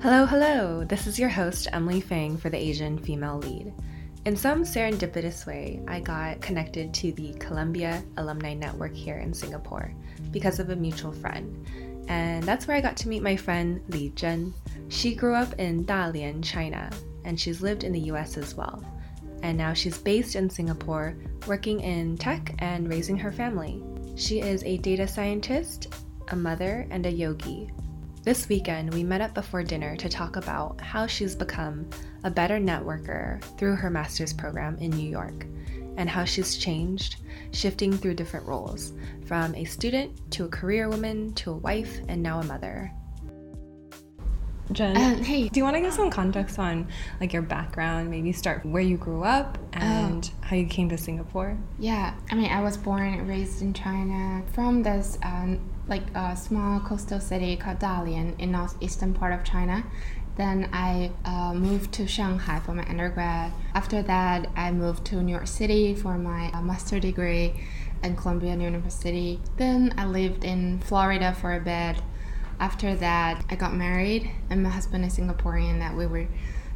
Hello, hello. This is your host, Emily Fang, for the Asian Female Lead. In some serendipitous way, I got connected to the Columbia Alumni Network here in Singapore because of a mutual friend. And that's where I got to meet my friend Li Zhen. She grew up in Dalian, China, and she's lived in the US as well. And now she's based in Singapore, working in tech and raising her family. She is a data scientist, a mother, and a yogi. This weekend, we met up before dinner to talk about how she's become a better networker through her master's program in New York and how she's changed, shifting through different roles from a student to a career woman to a wife and now a mother. Zhen, Um, hey. do you want to give some context on like your background? Maybe start where you grew up and how you came to Singapore. Yeah, I mean, I was born and raised in China from this um, like a small coastal city called Dalian in northeastern part of China. Then I uh, moved to Shanghai for my undergrad. After that, I moved to New York City for my uh, master degree at Columbia University. Then I lived in Florida for a bit. After that, I got married, and my husband is Singaporean. That we were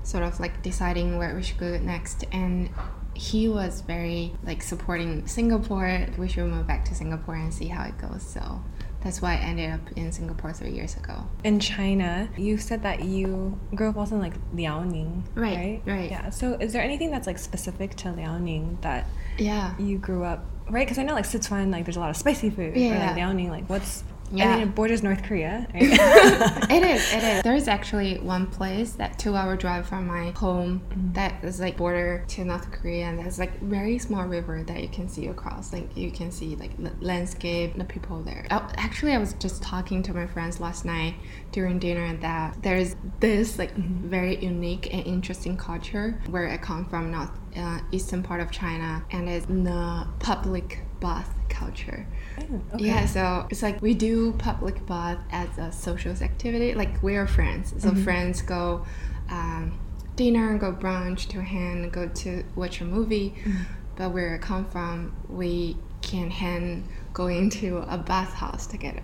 sort of like deciding where we should go next, and he was very like supporting Singapore. We should move back to Singapore and see how it goes. So that's why I ended up in Singapore three years ago. In China, you said that you grew up also in like Liaoning, Right, right. Yeah. So, is there anything that's like specific to Liaoning that Yeah. you grew up right? Because I know like Sichuan, like there's a lot of spicy food. Or Yeah. like Liaoning, like what's Yeah. I mean, it borders North Korea. Right? it is. It is. There's actually one place that two-hour drive from my home that is like border to North Korea, and there's like very small river that you can see across. Like you can see like the landscape, the people there. Oh, actually, I was just talking to my friends last night during dinner that there's this like very unique and interesting culture where I come from, North uh, eastern part of China, and it's the public bath culture. Oh, okay. Yeah, so it's like we do public bath as a social activity. Like we are friends, so mm-hmm. friends go um, dinner, and go brunch, to hang, go to watch a movie. Mm-hmm. But where I come from, we can hang go into a bathhouse together.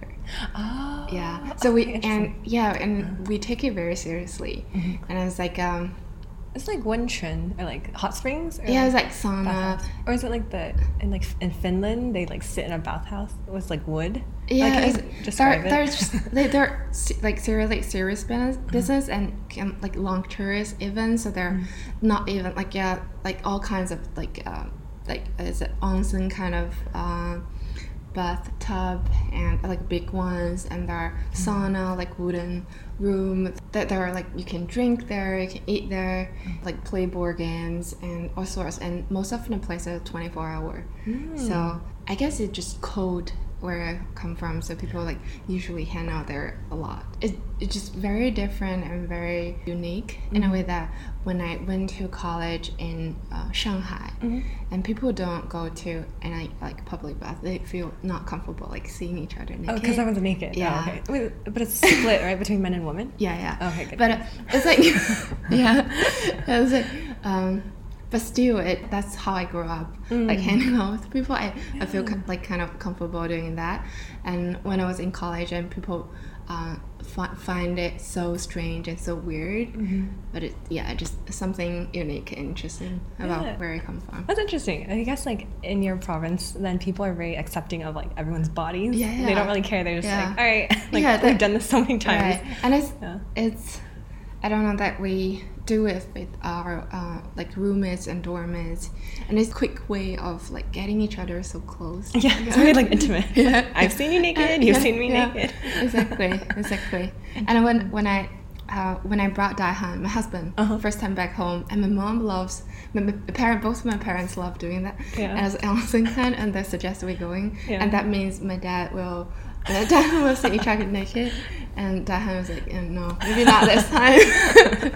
Oh. Yeah. So we and yeah, and uh-huh. we take it very seriously. Mm-hmm. And it's like um It's like wenquan or like hot springs. Or yeah, it's like like sauna. Or is it like the in like in Finland they like sit in a bathhouse with like wood? Yeah, Like, can it's, you describe they're, it? just they, they're like serious like serious business, business and like long tourist events. So they're not even like yeah like all kinds of like uh, like is it onsen kind of uh, bathtub and like big ones and there are mm-hmm. sauna like wooden room that there are like you can drink there you can eat there mm-hmm. like play board games and all sorts and most of the places are 24 hour hmm. so i guess it's just cold where i come from so people like usually hang out there a lot it, it's just very different and very unique in a way that when i went to college in uh, shanghai and people don't go to any like public bath they feel not comfortable like seeing each other naked Oh, because everyone's naked. Oh, Yeah. okay. Wait, but it's split right between men and women. yeah, yeah. Okay, good. But uh, it's like, yeah, it's like, um, but still, it that's how I grew up, like hanging out with people. I, I feel like kind of comfortable doing that. And when I was in college, and people uh, fi- find it so strange and so weird, but it yeah, just something unique and interesting about Yeah. where I come from. That's interesting. I guess like in your province, then people are very accepting of like everyone's bodies. Yeah, yeah. They don't really care. They're just Yeah. like, all right, like Yeah, we've done this so many times. Right. And it's Yeah. it's I don't know that we do it with our uh, like roommates and dorm mates, and it's a quick way of like getting each other so close. Yeah, it's very like intimate. Yeah. I've seen you naked. Uh, You've yeah, seen me yeah. naked. exactly, exactly. And when when I uh, when I brought Daihan, my husband, Uh-huh. first time back home, and my mom loves my, my parent, both of my parents love doing that. Yeah. And I was and they suggest we going, Yeah. and that means my dad will. Uh, Daihan will see each other naked, and Daihan was like, "Uh, "No, maybe not this time."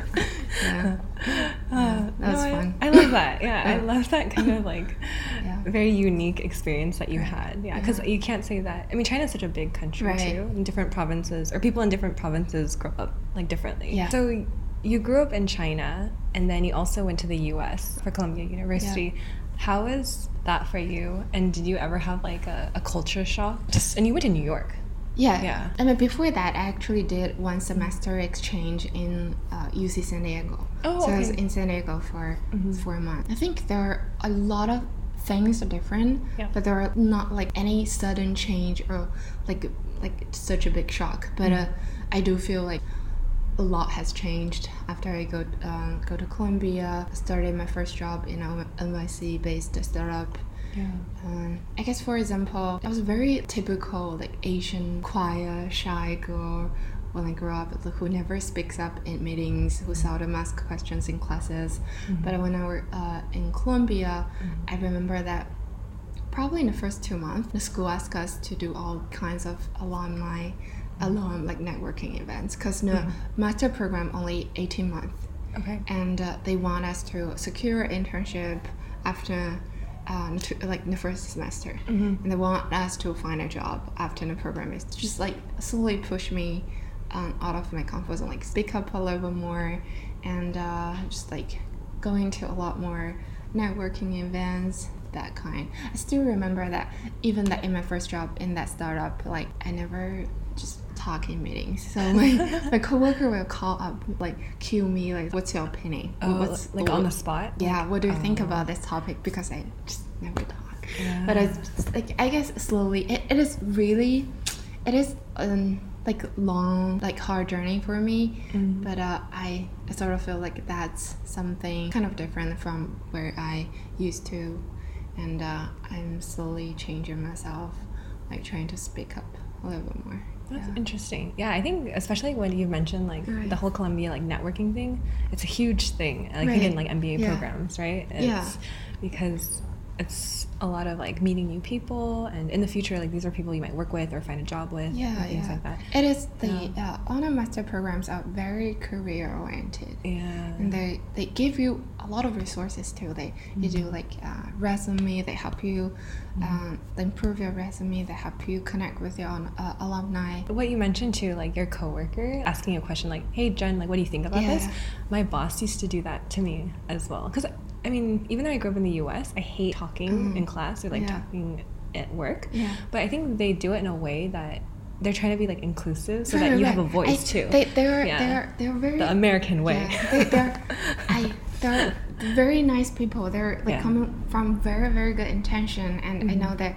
yeah, Uh, that was no, fun. I, love that. Yeah, I love that kind of like Yeah. very unique experience that you had. Yeah, because Yeah. you can't say that. I mean, China's such a big country Right. too, and different provinces or people in different provinces grow up like differently. Yeah. So you grew up in China, and then you also went to the U.S. for Columbia University. How was that for you? And did you ever have like a, a culture shock? Just and you went to New York. Yeah. Yeah. I mean, before that, I actually did one semester exchange in uh, UC San Diego. Oh, so I was in San Diego for four months. I think there are a lot of things are different, Yeah. but there are not like any sudden change or like like such a big shock. But uh, I do feel like a lot has changed after I go uh, go to Columbia. Started my first job in a NYC based startup. Yeah. Um, I guess, for example, I was a very typical like Asian, quiet, shy girl when I grew up, who never speaks up in meetings, who seldom asks questions in classes. But when I were uh, in Columbia, I remember that probably in the first two months, the school asked us to do all kinds of alumni, alum like networking events, because the master program only 18 months. Okay. and uh, they want us to secure internship after um, to, like the first semester. And they want us to find a job after the program is just like slowly push me um, out of my comfort zone like speak up a little bit more and uh, just like going to a lot more networking events that kind. I still remember that even that in my first job in that startup like i never just talk in meetings so my, my coworker will call up like cue me like what's your opinion Oh, what's like on the spot? yeah what do you think Oh. about this topic because i just never talk Yeah. but it's like i guess slowly it, it is really it is um like long like hard journey for me Mm. but uh, I, I sort of feel like that's something kind of different from where i used to and uh, i'm slowly changing myself like trying to speak up a little bit more That's yeah. interesting. Yeah, I think especially when you mentioned like Right. the whole Columbia like networking thing, it's a huge thing. Like think in like MBA Yeah. programs, right? It's Yeah. because it's a lot of like meeting new people and in the future like these are people you might work with or find a job with yeah, things yeah. like that. It is the Yeah. uh, honor master programs are very career oriented. Yeah. and they they give you a lot of resources too they you do Mm-hmm. like uh, resume they help you um, improve your resume they help you connect with your uh, alumni what you mentioned too, like your coworker asking a question like, "Hey Zhen, like what do you think about this?" My boss used to do that to me as well. Cuz I mean, even though I grew up in the US, I hate talking Mm. in class or like Yeah. talking at work. Yeah. But I think they do it in a way that they're trying to be like inclusive so Right, that you right. have a voice I- too. they, they're Yeah. they're they're very the American way. Yeah, they, they're, I, they're very nice people. They're like Yeah. Mm-hmm. coming from very, very good intention, and I know that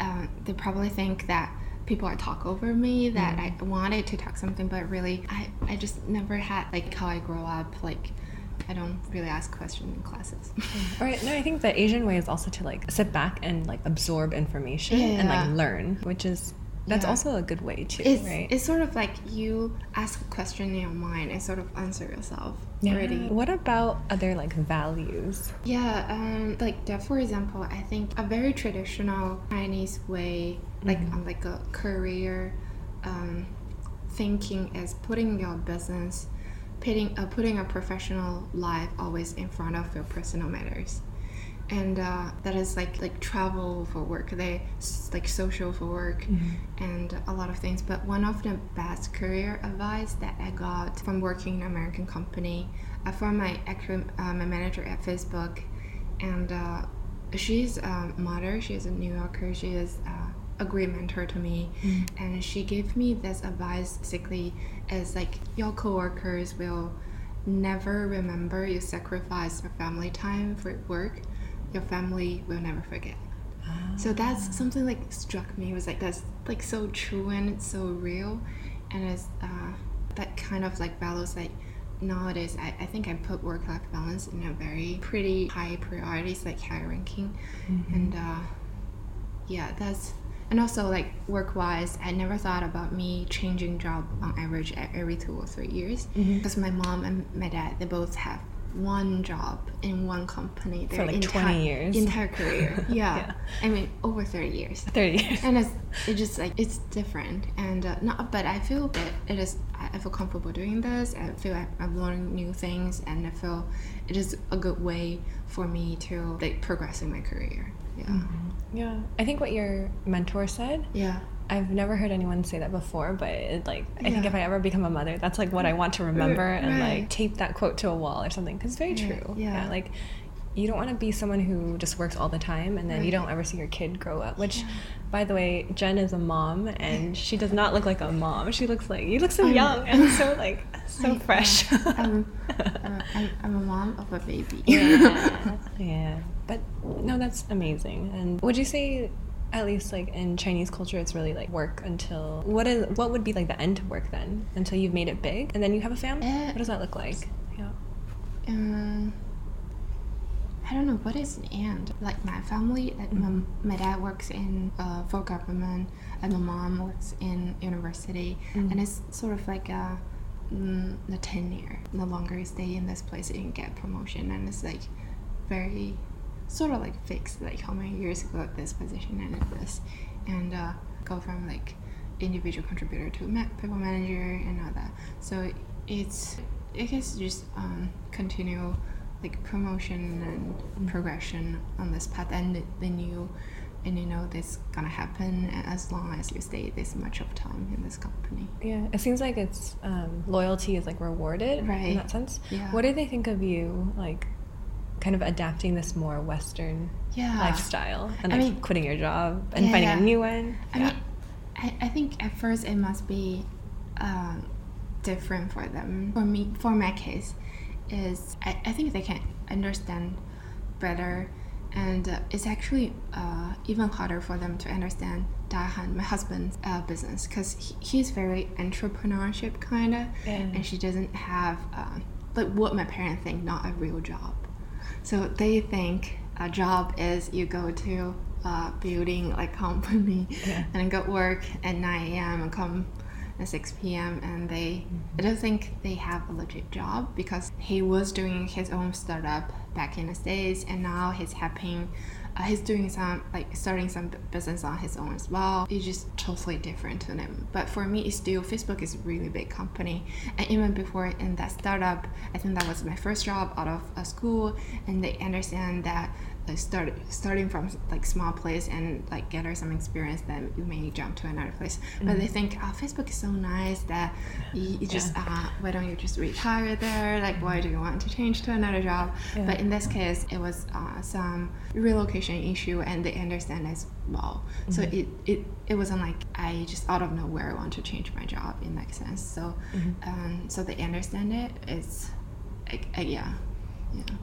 um, they probably think that people are talk over me. That Mm-hmm. I wanted to talk something, but really, I, I just never had like how I grow up. Like, I don't really ask questions in classes. All right. No, I think the Asian way is also to like sit back and like absorb information and like learn, which is that's Yeah. also a good way too, It's, right? it's sort of like you ask a question in your mind and sort of answer yourself yeah. already. What about other like values? Yeah, um, like that. For example, I think a very traditional Chinese way, like on like a career um, thinking, is putting your business, putting uh, putting a professional life always in front of your personal matters, and uh, that is like like travel for work, they like social for work, and a lot of things. But one of the best career advice that I got from working in an American company, i found my actual uh, my manager at Facebook, and uh, she's a mother. She's a New Yorker. She is uh, a great mentor to me, and she gave me this advice basically as like your coworkers will never remember you sacrifice your family time for work. Your family will never forget. So that's something like struck me. It was like that's like so true and it's so real, and it's uh, that kind of like values like nowadays. I, I think I put work life balance in a very pretty high priorities, like high ranking, and uh, yeah, that's and also like work wise. I never thought about me changing job on average every two or three years because my mom and my dad they both have one job in one company For, their like, entire, 20 years. entire career. Yeah. Yeah. I mean over thirty years. 30 years. And it's it just like it's different and uh, not but I feel that it is I feel comfortable doing this. I feel I, I'm learning new things and I feel it is a good way for me to like progress in my career. Yeah. Yeah. I think what your mentor said, Yeah. I've never heard anyone say that before, but it, like I think if I ever become a mother, that's like what I want to remember and like tape that quote to a wall or something because it's very Yeah, true. yeah. like you don't want to be someone who just works all the time and then right. you don't ever see your kid grow up. Which, yeah. by the way, Zhen is a mom and she does not look like a mom. She looks like you look so I'm, young and so like so I, fresh. Yeah. I'm, I'm, I'm, a mom of a baby. yeah, yeah. But no, that's amazing. And would you say? At least, like in Chinese culture, it's really like work until what is what would be like the end to work then until you've made it big and then you have a family. Uh, what does that look like? Yeah. Um, I don't know what is an and. Like my family, like my, my dad works in uh, for government, and my mom works in university, mm-hmm. and it's sort of like a mm, the tenure. The longer you stay in this place, you can get promotion, and it's like very sort of like fixed. Like how many years ago at this position and at this, and uh, go from like individual contributor to ma- people manager and all that. So it's I guess just um, continue like promotion and mm-hmm. progression on this path and then you and you know this gonna happen as long as you stay this much of time in this company yeah it seems like it's um, loyalty is like rewarded right in that sense yeah. what do they think of you like kind of adapting this more western yeah. lifestyle and like I mean, quitting your job and yeah, finding yeah. a new one i mean I, I think at first it must be um, different for them for me for my case is I, I think they can understand better and uh, it's actually uh, even harder for them to understand Dahan, my husband's uh, business, because he, he's very entrepreneurship kind of, and she doesn't have uh, like what my parents think, not a real job. So they think a job is you go to a building like company yeah. and go work at 9 a.m. and come at 6 p.m. and they mm-hmm. I don't think they have a legit job because he was doing his own startup back in the states and now he's helping uh, he's doing some like starting some business on his own as well it's just totally different to them but for me it's still facebook is a really big company and even before in that startup i think that was my first job out of a school and they understand that like start starting from like small place and like gather some experience then you may jump to another place mm-hmm. but they mm-hmm. think oh facebook is so nice that you, you just yeah. uh, why don't you just retire there like why do you want to change to another job yeah. but in this case it was uh, some relocation issue and they understand as well mm-hmm. so it, it it wasn't like i just out of nowhere want to change my job in that sense so mm-hmm. um, so they understand it it's like, yeah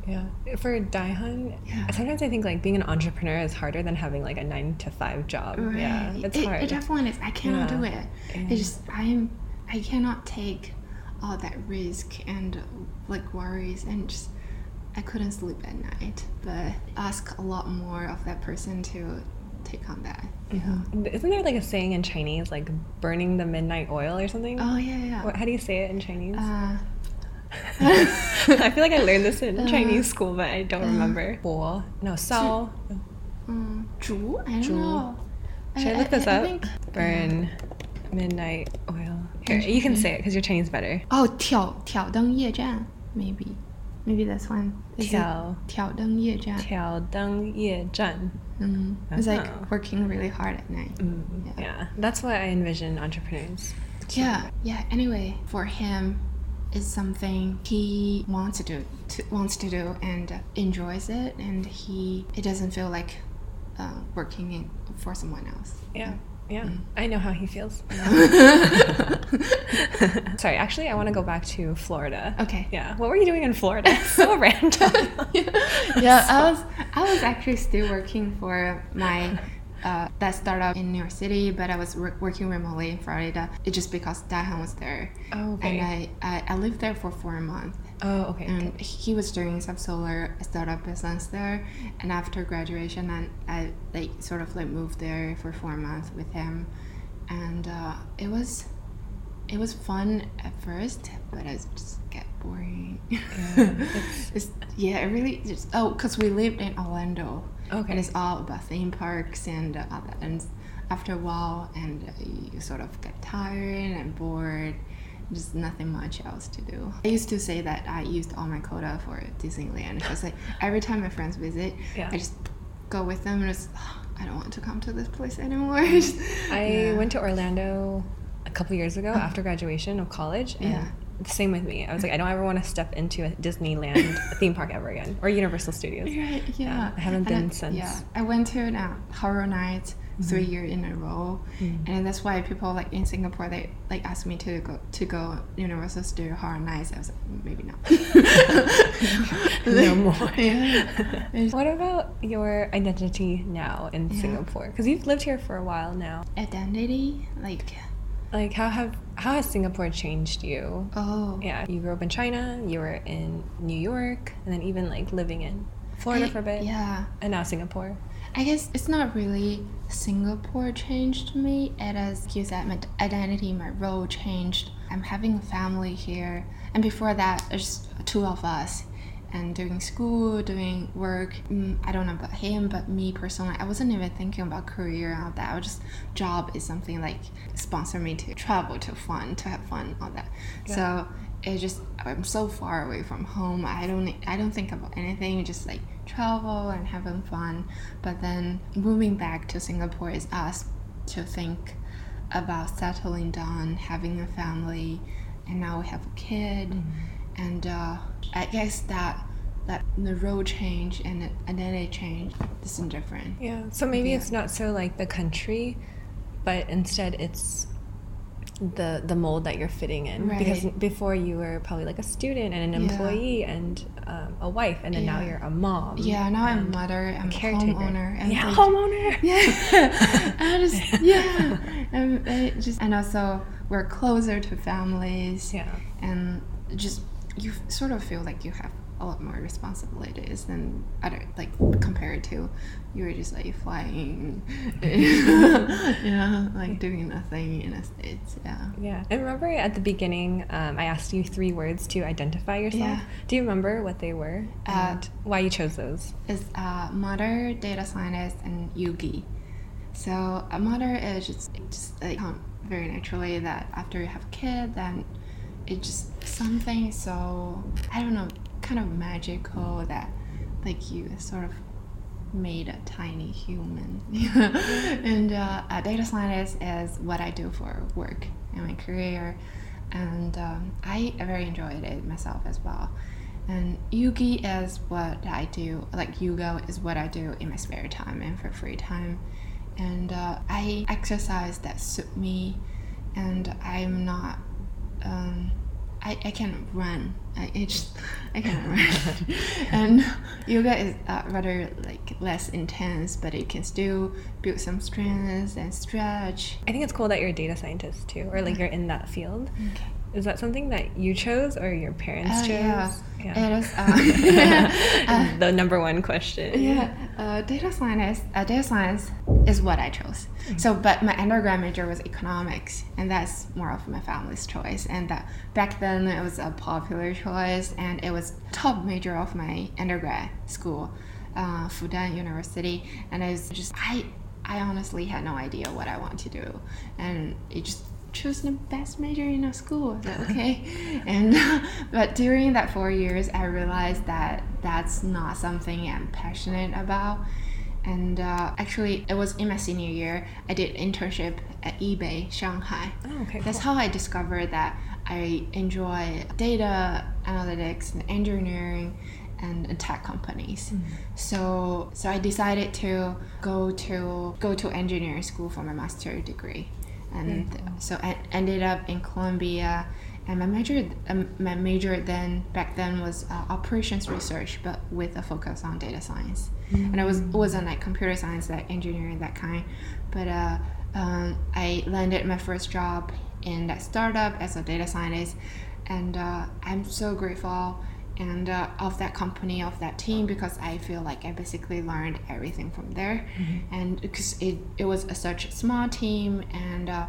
yeah. yeah. For Daehan, yeah. sometimes I think like being an entrepreneur is harder than having like a nine to five job. Right. Yeah, it's it, hard. It definitely is. I cannot yeah. do it. Yeah. It's just I'm I cannot take all that risk and like worries and just I couldn't sleep at night. But ask a lot more of that person to take on that. Yeah. Mm-hmm. Isn't there like a saying in Chinese like burning the midnight oil or something? Oh yeah, yeah. What, how do you say it in Chinese? Uh, I feel like I learned this in uh, Chinese school, but I don't uh, remember. Bo, no, Sao. Um, zhu? I don't know. Should I, I look this I, up? I think, Burn midnight oil. Here, you can say it because your Chinese better. Oh, 挑挑灯夜战 maybe. Maybe that's one. 挑挑灯夜战。挑灯夜战. Mm. It's like uh-huh. working really hard at night. Mm, yeah. yeah, that's why I envision entrepreneurs. Yeah, yeah. Anyway, for him, is something he wants to do to, wants to do and enjoys it and he it doesn't feel like uh, working in, for someone else. Yeah yeah. mm. i know how he feels. Sorry actually i want to go back to florida. Okay. Yeah what were you doing in florida? So random. Yeah so. i was i was actually still working for my uh, that startup in New York City, but I was re- working remotely in Florida. It's just because Dahan was there. Oh, okay. And I, I, I, lived there for four months. Oh, okay. And okay. he was doing some solar startup business there. And after graduation, I, I like sort of like moved there for four months with him, and uh, it was, it was fun at first, but it just get boring. Yeah, it's, it's, yeah, it really just oh, cause we lived in Orlando. Okay. And it's all about theme parks and uh, and after a while, and uh, you sort of get tired and bored. Just nothing much else to do. I used to say that I used all my quota for Disneyland because like every time my friends visit, yeah. I just go with them and oh, I don't want to come to this place anymore. I yeah. went to Orlando a couple years ago oh. after graduation of college, and yeah. Same with me. I was like, I don't ever want to step into a Disneyland theme park ever again or Universal Studios. Right, yeah. I haven't And been I- since. Yeah, I went to uh, Horror Nights three years in a row, and that's why people like in Singapore they like asked me to go to go Universal Studio Horror Nights. I was like, maybe not. no more. Yeah. What about your identity now in Yeah. Singapore? Because you've lived here for a while now. Identity, like, Like, how have how has Singapore changed you? oh, Yeah, you grew up in China. You were in New York, and then even like living in Florida I- for a bit, Yeah, and now Singapore. I guess it's not really Singapore changed me. It is, you said, my identity, my role changed. I'm having a family here. And before that, there's two of us. And doing school, doing work, I don't know about him, but me personally, I wasn't even thinking about career and all that. I was just, job is something like sponsor me to travel, to fun, to have fun, all that. So it just, I'm so far away from home. I don't, I don't think about anything, just like travel and having fun. But then moving back to Singapore is us to think about settling down, having a family, and now we have a kid. And uh, I guess that that the role change and the identity change is different. Yeah. So maybe Yeah. it's not so like the country, but instead it's the the mold that you're fitting in. right. Because before you were probably like a student and an Yeah. employee and um, a wife, and then now you're a mom. Yeah, now I'm a mother, I'm a caretaker. homeowner, and yeah, like- homeowner. Yeah, I just yeah, and just and also we're closer to families. Yeah. and just you sort of feel like you have a lot more responsibilities than other like compared to you were just like flying yeah like doing nothing in a states yeah Yeah. And remember at the beginning, um, I asked you three words to identify yourself. Yeah. Do you remember what they were Uh, and why you chose those? is uh, mother data scientist and yogi so a mother is just just like come very naturally that after you have a kid then it just something so i don't know kind of magical that like you sort of made a tiny human. And uh, a data scientist is what i do for work in my career. And um, i very enjoyed it myself as well. And yogi is what i do like yoga is what i do in my spare time and for free time. And uh, i exercise that suit me. And i'm not um, I, I can run. I it just I can run, and yoga is uh, rather like less intense, but it can still build some strength and stretch. I think it's cool that you're a data scientist too, or like you're in that field. Okay. Is that something that you chose or your parents Uh, chose? yeah. Yeah. It is. Uh, uh, the number one question. yeah, uh, data science. Uh, data science is what I chose. So, but my undergrad major was economics, and that's more of my family's choice. And that back then it was a popular choice, and it was top major of my undergrad school, uh, Fudan University. And I was just I I honestly had no idea what I want to do, and it just choose the best major in our school. So, okay, and but during that four years, I realized that that's not something I'm passionate about. And uh, actually, it was in my senior year. I did internship at eBay Shanghai. Oh, okay. That's cool. how I discovered that I enjoy data analytics and engineering and tech companies. So so I decided to go to go to engineering school for my master degree, and so I ended up in Columbia. And my major, um, my major then back then was uh, operations research, but with a focus on data science. And I was wasn't like computer science, like engineering, that kind. But uh, um, I landed my first job in that startup as a data scientist, and uh, I'm so grateful and uh, of that company of that team because I feel like I basically learned everything from there, and because it it was a, such a small team and. Uh,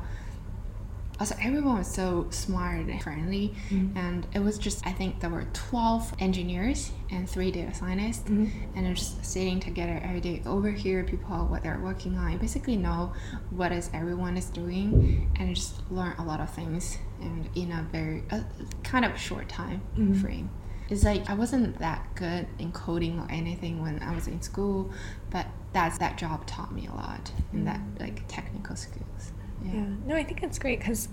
also everyone was so smart and friendly. And it was just i think there were 12 engineers and three data scientists. And they're just sitting together every day over here people what they're working on. You basically know what is everyone is doing and you just learn a lot of things and in a very uh, kind of short time frame it's like i wasn't that good in coding or anything when i was in school but that's that job taught me a lot in that like technical skills Yeah. No, I think it's great because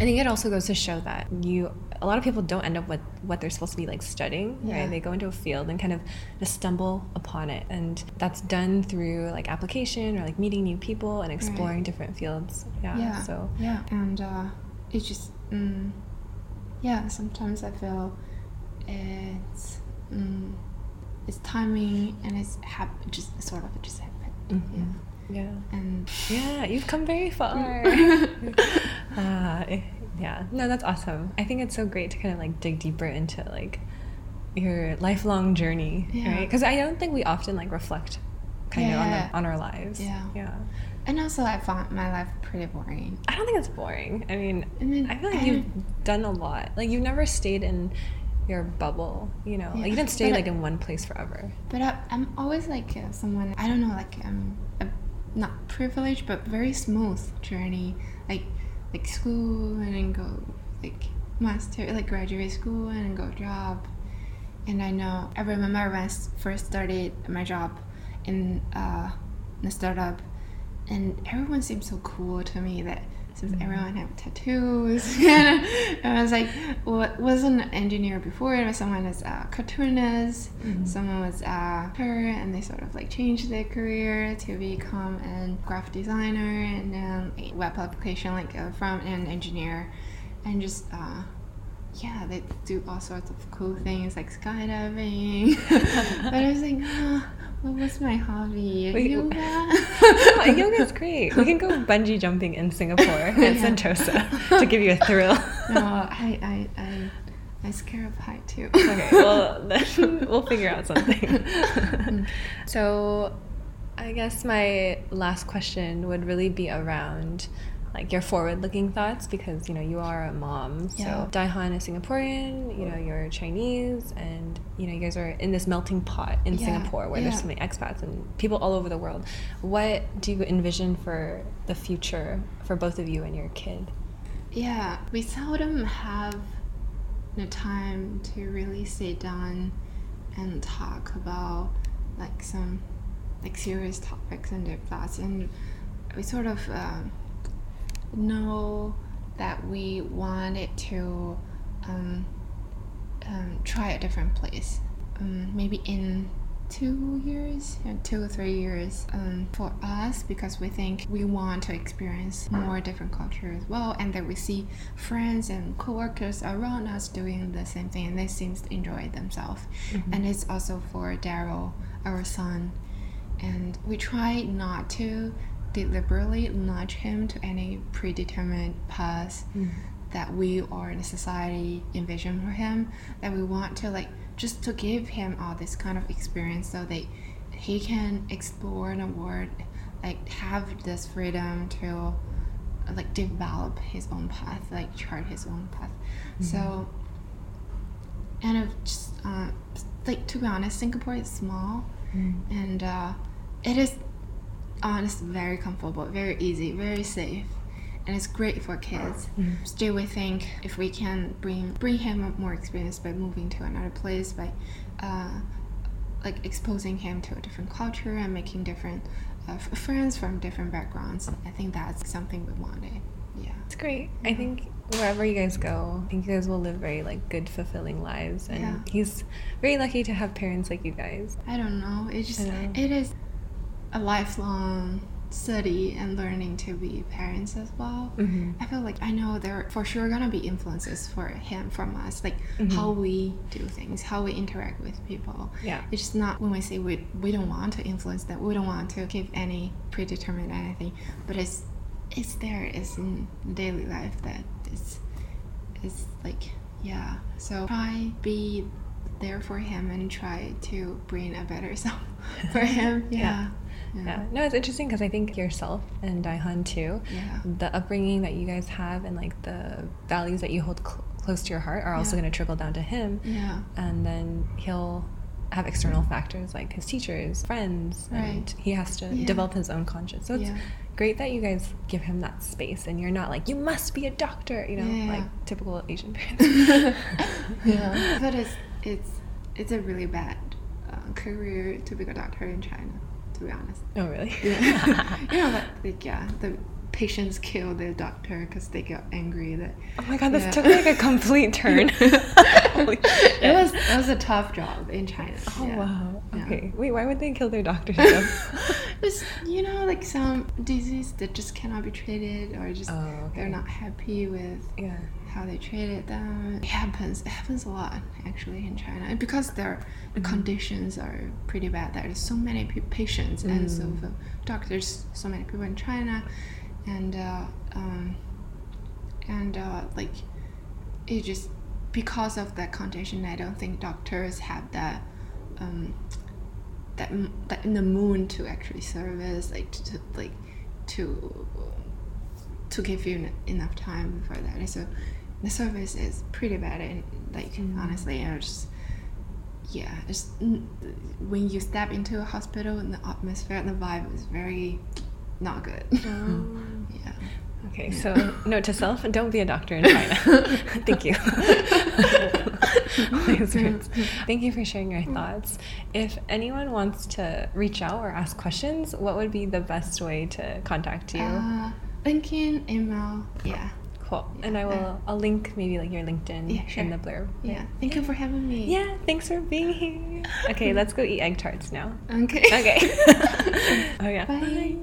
I think it also goes to show that you a lot of people don't end up with what they're supposed to be like studying, Yeah. right? They go into a field and kind of just stumble upon it, and that's done through like application or like meeting new people and exploring different fields. Yeah. yeah So yeah and uh it just mm, yeah sometimes i feel it's mm, it's timing and it's hap- just sort of just happened Mhm. yeah. yeah and Yeah, you've come very far. uh, yeah, no, that's awesome. I think it's so great to kind of like dig deeper into like your lifelong journey, Yeah. right? Because I don't think we often like reflect kind of on, the, on our lives. Yeah. yeah. and also i found my life pretty boring I don't think it's boring. I mean, I mean, I feel like I you've done a lot. Like you've never stayed in your bubble, you know. Like you Yeah. didn't stay But I- like in one place forever. But I, I'm always like uh, someone I don't know, like um, a, not privileged, but very smooth journey. Like like school and then go like master, like graduate school and then go job. And I know I remember when i first started my job in uh, in a startup, and everyone seemed so cool to me that since everyone had tattoos. And I was like what was an engineer before it was someone was a cartoonist someone was a her and they sort of like changed their career to become a graphic designer and then a web application like a front end engineer. And just uh, yeah, they do all sorts of cool things like skydiving. but I was like, ah, what was my hobby? Yoga. Oh, yoga's great. We can go bungee jumping in Singapore at Yeah. Sentosa to give you a thrill. no, I, I, I, I'm scared of height too. okay, well then we'll figure out something. Mm. so, I guess my last question would really be around like your forward-looking thoughts because you know you are a mom. So Yeah. Daihan is Singaporean, you know you're Chinese, and you know you guys are in this melting pot in Yeah, Singapore where there's so many expats and people all over the world. What do you envision for the future for both of you and your kid? Yeah, we seldom have the time to really sit down and talk about like some like serious topics and their thoughts, and we sort of uh, know that we wanted to um, um, try a different place, um, maybe in two years, yeah, two or three years um, for us because we think we want to experience more different culture as well, and that we see friends and coworkers around us doing the same thing, and they seem to enjoy themselves. And it's also for Daryl, our son, and we try not to deliberately nudge him to any predetermined path that we or the society envision for him that we want to like just to give him all this kind of experience so that he can explore the world like have this freedom to like develop his own path like chart his own path. So and of just uh, like to be honest singapore is small and uh, it is honest very comfortable very easy very safe and it's great for kids still we think if we can bring bring him more experience by moving to another place by uh, like exposing him to a different culture and making different uh, friends from different backgrounds i think that's something we wanted yeah It's great. I think wherever you guys go, I think you guys will live very like good, fulfilling lives. And Yeah. he's very lucky to have parents like you guys. I don't know. It just know. it is a lifelong study and learning to be parents as well. Mhm. I feel like I know there are for sure gonna be influences for him from us, like how we do things, how we interact with people. Yeah. It's just not when we say we we don't want to influence that, we don't want to give any predetermined anything, but it's it's there. It's in daily life that it's it's like yeah. So try be there for him and try to bring a better self for him. Yeah. Yeah. No, it's interesting because I think yourself and Daihan too, Yeah. the upbringing that you guys have and like the values that you hold cl- close to your heart are also Yeah. going to trickle down to him. Yeah. And then he'll have external factors like his teachers, friends, and Right. he has to Yeah. develop his own conscience. So it's Yeah. great that you guys give him that space and you're not like, you must be a doctor, you know, Yeah. like typical Asian parents. yeah. But it's it's it's a really bad uh, career to be a doctor in China, to be honest. oh, really? Yeah. you know, but like yeah, the patients kill their doctor because they get angry that Oh my god, this Yeah. took like a complete turn. Holy shit. it was it was a tough job in China. Oh yeah. wow. Yeah. Okay. Wait, why would they kill their doctors though? It's you know like some disease that just cannot be treated or just Oh, okay. they're not happy with yeah. How they treated them. It happens. It happens a lot actually in China, and because their the Mm-hmm. conditions are pretty bad. There's so many patients and so Mm. doctors, so many people in China, and uh, um, and uh, like it just because of that condition, I don't think doctors have that. Um, that, that in the moon to actually service like to, to like to to give you en- enough time for that. So the service is pretty bad, and like Mm. honestly, I just yeah, it's when you step into a hospital and the atmosphere and the vibe is very not good. yeah. Okay, so note to self: don't be a doctor in China. Thank you. Thank you for sharing your thoughts. If anyone wants to reach out or ask questions, what would be the best way to contact you? Uh, LinkedIn, email, yeah, cool. And I will. I'll link maybe like your LinkedIn Yeah, sure. in the blurb. yeah. Thank you for having me. Yeah. Thanks for being here. Okay, let's go eat egg tarts now. Okay. Okay. oh yeah. Bye.